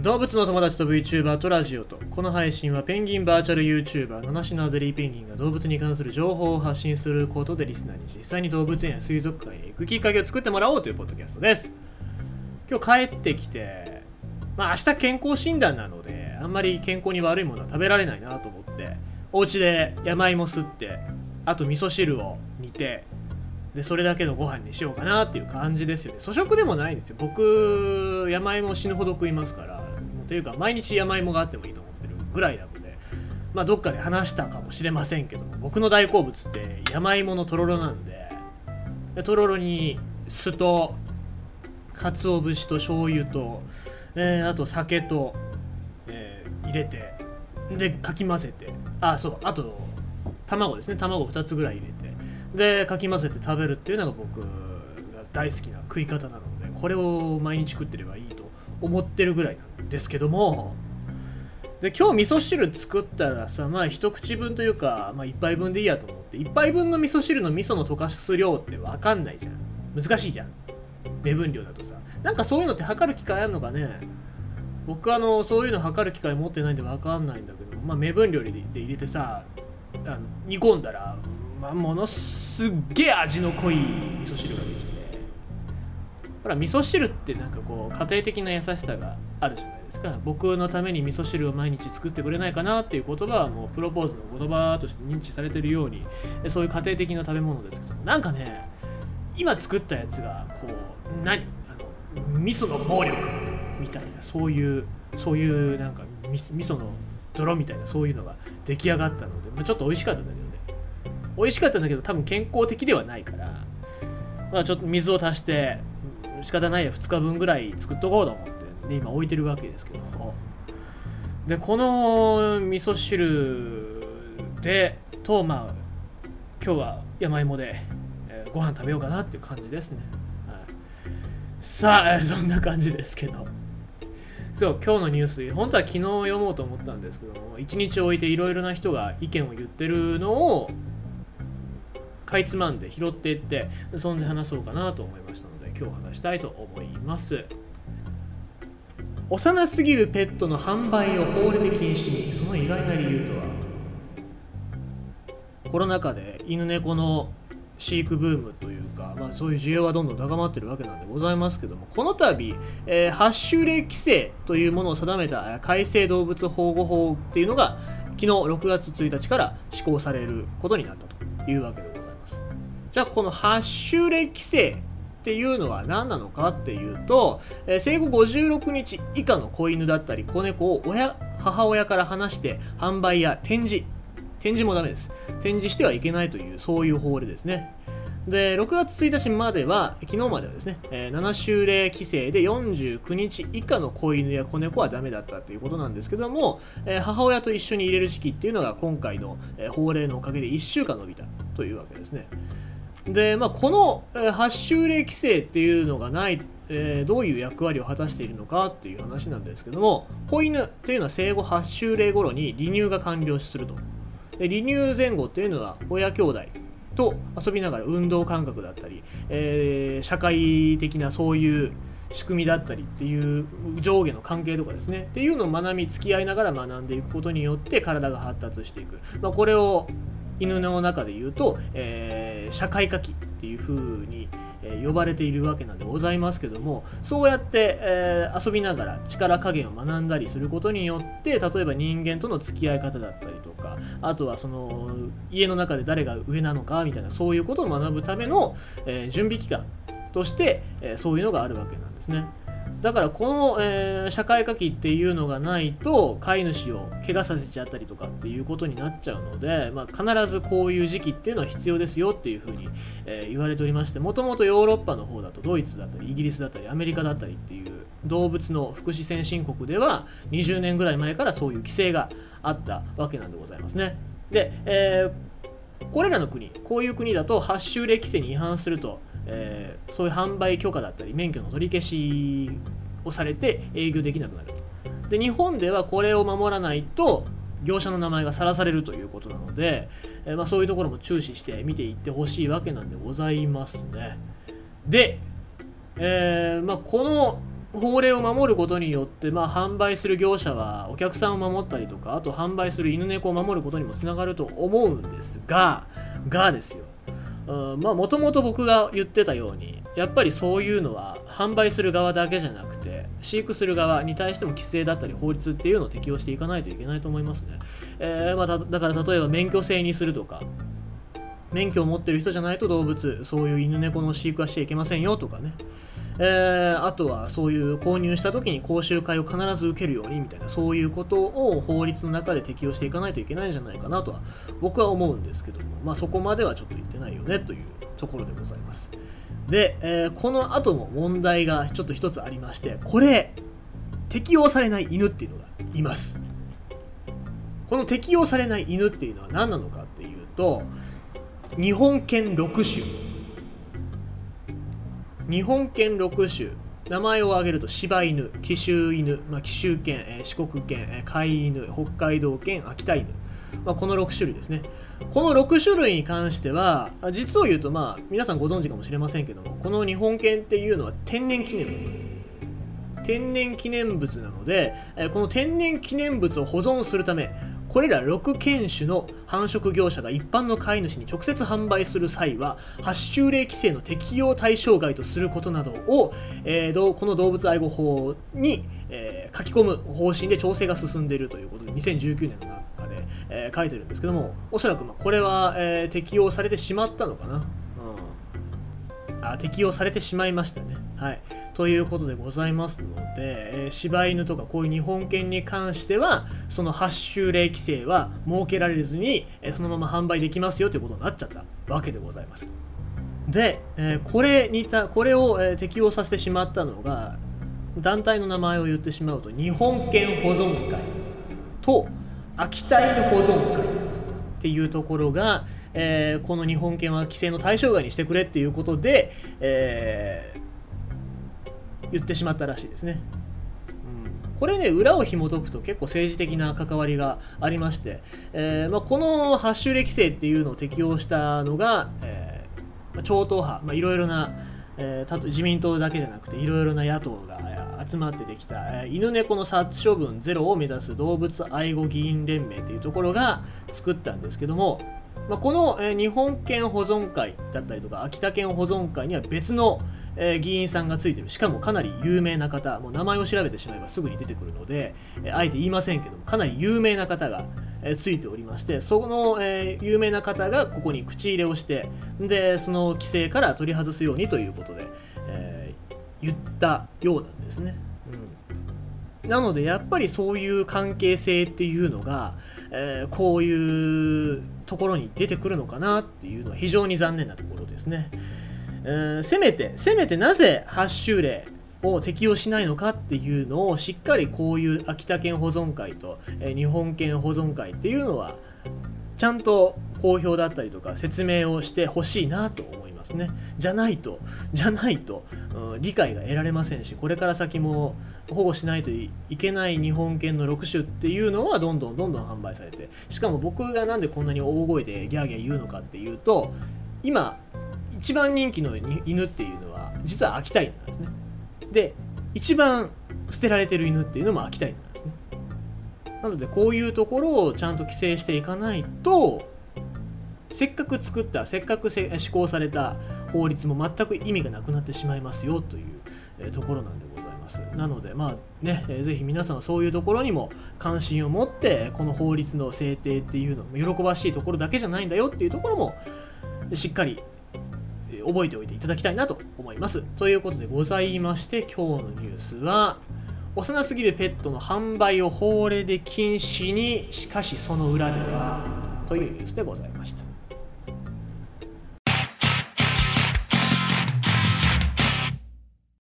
動物の友達と VTuber とラジオと。この配信はペンギンバーチャル YouTuber 七種のアデリーペンギンが動物に関する情報を発信することでリスナーに実際に動物園や水族館へ行くきっかけを作ってもらおうというポッドキャストです。今日帰ってきてまあ明日健康診断なのであんまり健康に悪いものは食べられないなと思ってお家で山芋すってあと味噌汁を煮てでそれだけのご飯にしようかなっていう感じですよね。粗食でもないんですよ。僕山芋死ぬほど食いますから。というか毎日山芋があってもいいと思ってるぐらいなのでまあどっかで話したかもしれませんけど僕の大好物って山芋のとろろなんででとろろに酢と鰹節と醤油と、えー、あと酒と、えー、入れてでかき混ぜてあそうあと卵ですね。卵2つぐらい入れてでかき混ぜて食べるっていうのが僕が大好きな食い方なのでこれを毎日食ってればいいと思ってるぐらいなんでですけどもで今日味噌汁作ったらさまあ一口分というか、まあ、1杯分でいいやと思って1杯分の味噌汁の味噌の溶かす量って分かんないじゃん。難しいじゃん。目分量だとさ。なんかそういうのって測る機会あるのかね。僕あのそういうの測る機会持ってないんで分かんないんだけどまあ目分量で入れてさあの煮込んだら、まあ、ものすっげえ味の濃い味噌汁ができて。ほら味噌汁ってなんかこう家庭的な優しさがあるじゃないですか。僕のために味噌汁を毎日作ってくれないかなっていう言葉はもうプロポーズの言葉として認知されてるようにそういう家庭的な食べ物ですけどなんかね今作ったやつがこう何？あの味噌の暴力みたいなそういうそういうなんか味噌の泥みたいなそういうのが出来上がったので、まあ、ちょっと美味しかったんだけどね美味しかったんだけど多分健康的ではないから、まあ、ちょっと水を足して仕方ないや2日分ぐらい作っとこうと思って。で今置いてるわけですけど。もでこの味噌汁でとまあ今日は山芋で、えー、ご飯食べようかなっていう感じですね、はい、さあ、えー、そんな感じですけど。そう今日のニュース。本当は昨日読もうと思ったんですけども一日置いていろいろな人が意見を言ってるのをかいつまんで拾っていってそんで話そうかなと思いました今日話したいと思います。幼すぎるペットの販売を法令で禁止にその意外な理由とは？コロナ禍で犬猫の飼育ブームというか、まあ、そういう需要はどんどん高まってるわけなんでございますけどもこの度、えー、8種類規制というものを定めた改正動物保護法っていうのが昨日6月1日から施行されることになったというわけでございます。じゃあこの8種類規制っていうのは何なのかっていうと、え、生後56日以下の子犬だったり子猫を親母親から離して販売や展示展示もダメです。展示してはいけないという、そういう法令ですね。で、6月1日までは、昨日まではですね、えー、7週例規制で49日以下の子犬や子猫はダメだったということなんですけども、えー、母親と一緒に入れる時期っていうのが今回の、えー、法令のおかげで1週間伸びたというわけですね。で、まあ、この、えー、8週例規制っていうのがないえー、どういう役割を果たしているのかっていう話なんですけども子犬っていうのは生後8週例頃に離乳が完了すると。で離乳前後っていうのは親兄弟と遊びながら運動感覚だったり、えー、社会的なそういう仕組みだったりっていう上下の関係とかですね。っていうのを学び付き合いながら学んでいくことによって体が発達していく、まあ、これを犬の中で言うと、えー、社会科期っていう風に呼ばれているわけなんでございますけどもそうやって、えー、遊びながら力加減を学んだりすることによって例えば人間との付き合い方だったりとかあとはその家の中で誰が上なのかみたいなそういうことを学ぶための、えー、準備期間として、えー、そういうのがあるわけなんですね。だからこの、えー、社会科技っていうのがないと飼い主を怪我させちゃったりとかっていうことになっちゃうので、まあ、必ずこういう時期っていうのは必要ですよっていうふうに、えー、言われておりましてもともとヨーロッパの方だとドイツだったりイギリスだったりアメリカだったりっていう動物の福祉先進国では20年ぐらい前からそういう規制があったわけなんでございますね。で、えー、これらの国こういう国だと発州歴規制に違反するとえー、そういう販売許可だったり免許の取り消しをされて営業できなくなると。で日本ではこれを守らないと業者の名前がさらされるということなので、えー、まあ、そういうところも注視して見ていってほしいわけなんでございますね。で、えー、まあ、この法令を守ることによって、まあ、販売する業者はお客さんを守ったりとかあと販売する犬猫を守ることにもつながると思うんですががですよ。まあもともと僕が言ってたようにやっぱりそういうのは販売する側だけじゃなくて飼育する側に対しても規制だったり法律っていうのを適用していかないといけないと思いますね、えー、まあ、だから例えば免許制にするとか免許を持ってる人じゃないと動物そういう犬猫の飼育はしちゃいけませんよとかね。えー、あとはそういう購入した時に講習会を必ず受けるようにみたいなそういうことを法律の中で適用していかないといけないんじゃないかなとは僕は思うんですけども、まあ、そこまではちょっと言ってないよねというところでございます。で、えー、この後も問題がちょっと一つありましてこれ適用されない犬っていうのがいます。この適用されない犬っていうのは何なのかっていうと日本犬6種日本犬6種。名前を挙げると柴犬、紀州犬、まあ、紀州犬、え、四国犬、えー、海犬、北海道犬、秋田犬、まあ、この6種類ですね。この6種類に関しては、実を言うと、まあ、皆さんご存知かもしれませんけども、この日本犬っていうのは天然記念物。天然記念物なので、え、この天然記念物を保存するため、これら6犬種の繁殖業者が一般の飼い主に直接販売する際は8週例規制の適用対象外とすることなどを、えー、この動物愛護法に、えー、書き込む方針で調整が進んでいるということで2019年の中で、えー、書いてるんですけどもおそらくまこれは、え適用されてしまったのかな。あ適用されてしまいましたね。はい。ということでございますので、えー、柴犬とかこういう日本犬に関しては、その8週例規制は設けられずに、えー、そのまま販売できますよということになっちゃったわけでございます。で、えー、これにた、これを、え適用させてしまったのが、団体の名前を言ってしまうと、日本犬保存会と秋田犬保存会っていうところが、えー、この日本犬は規制の対象外にしてくれっていうことで、えー、言ってしまったらしいですね。これね裏を紐解くと結構政治的な関わりがありまして、えーまあ、この8種類規制っていうのを適用したのが、えー、超党派、いろいろな、えー、自民党だけじゃなくていろいろな野党が集まってできた、えー、犬猫の殺処分ゼロを目指す動物愛護議員連盟というところが作ったんですけども、まあ、この、えー、日本犬保存会だったりとか秋田犬保存会には別の、えー、議員さんがついてるしかもかなり有名な方もう名前を調べてしまえばすぐに出てくるので、え、あえて言いませんけどもかなり有名な方が、え、ついておりましてその、えー、有名な方がここに口入れをしてでその規制から取り外すようにということで、言ったようなんですね。なのでやっぱりそういう関係性っていうのが、えー、こういうところに出てくるのかなっていうのは非常に残念なところですね。えー、せめてせめてなぜ8週例を適用しないのかっていうのをしっかりこういう秋田県保存会と、えー、日本県保存会っていうのはちゃんと好評だったりとか説明をしてほしいなと思いますね。じゃないと、じゃないと、理解が得られませんし、これから先も保護しないといけない日本犬の6種っていうのはどんどんどんどん販売されて、しかも僕がなんでこんなに大声でギャーギャー言うのかっていうと、今、一番人気の犬っていうのは、実は秋田犬なんですね。で、一番捨てられてる犬っていうのも秋田犬なんですね。なのでこういうところをちゃんと規制していかないとせっかく作ったせっかく施行された法律も全く意味がなくなってしまいますよという、ところなんでございます。なのでまあね、えー、ぜひ皆さんはそういうところにも関心を持ってこの法律の制定っていうのも喜ばしいところだけじゃないんだよっていうところもしっかり覚えておいていただきたいなと思います。ということでございまして今日のニュースは幼すぎるペットの販売を法令で禁止にしかしその裏ではというニュースでございました。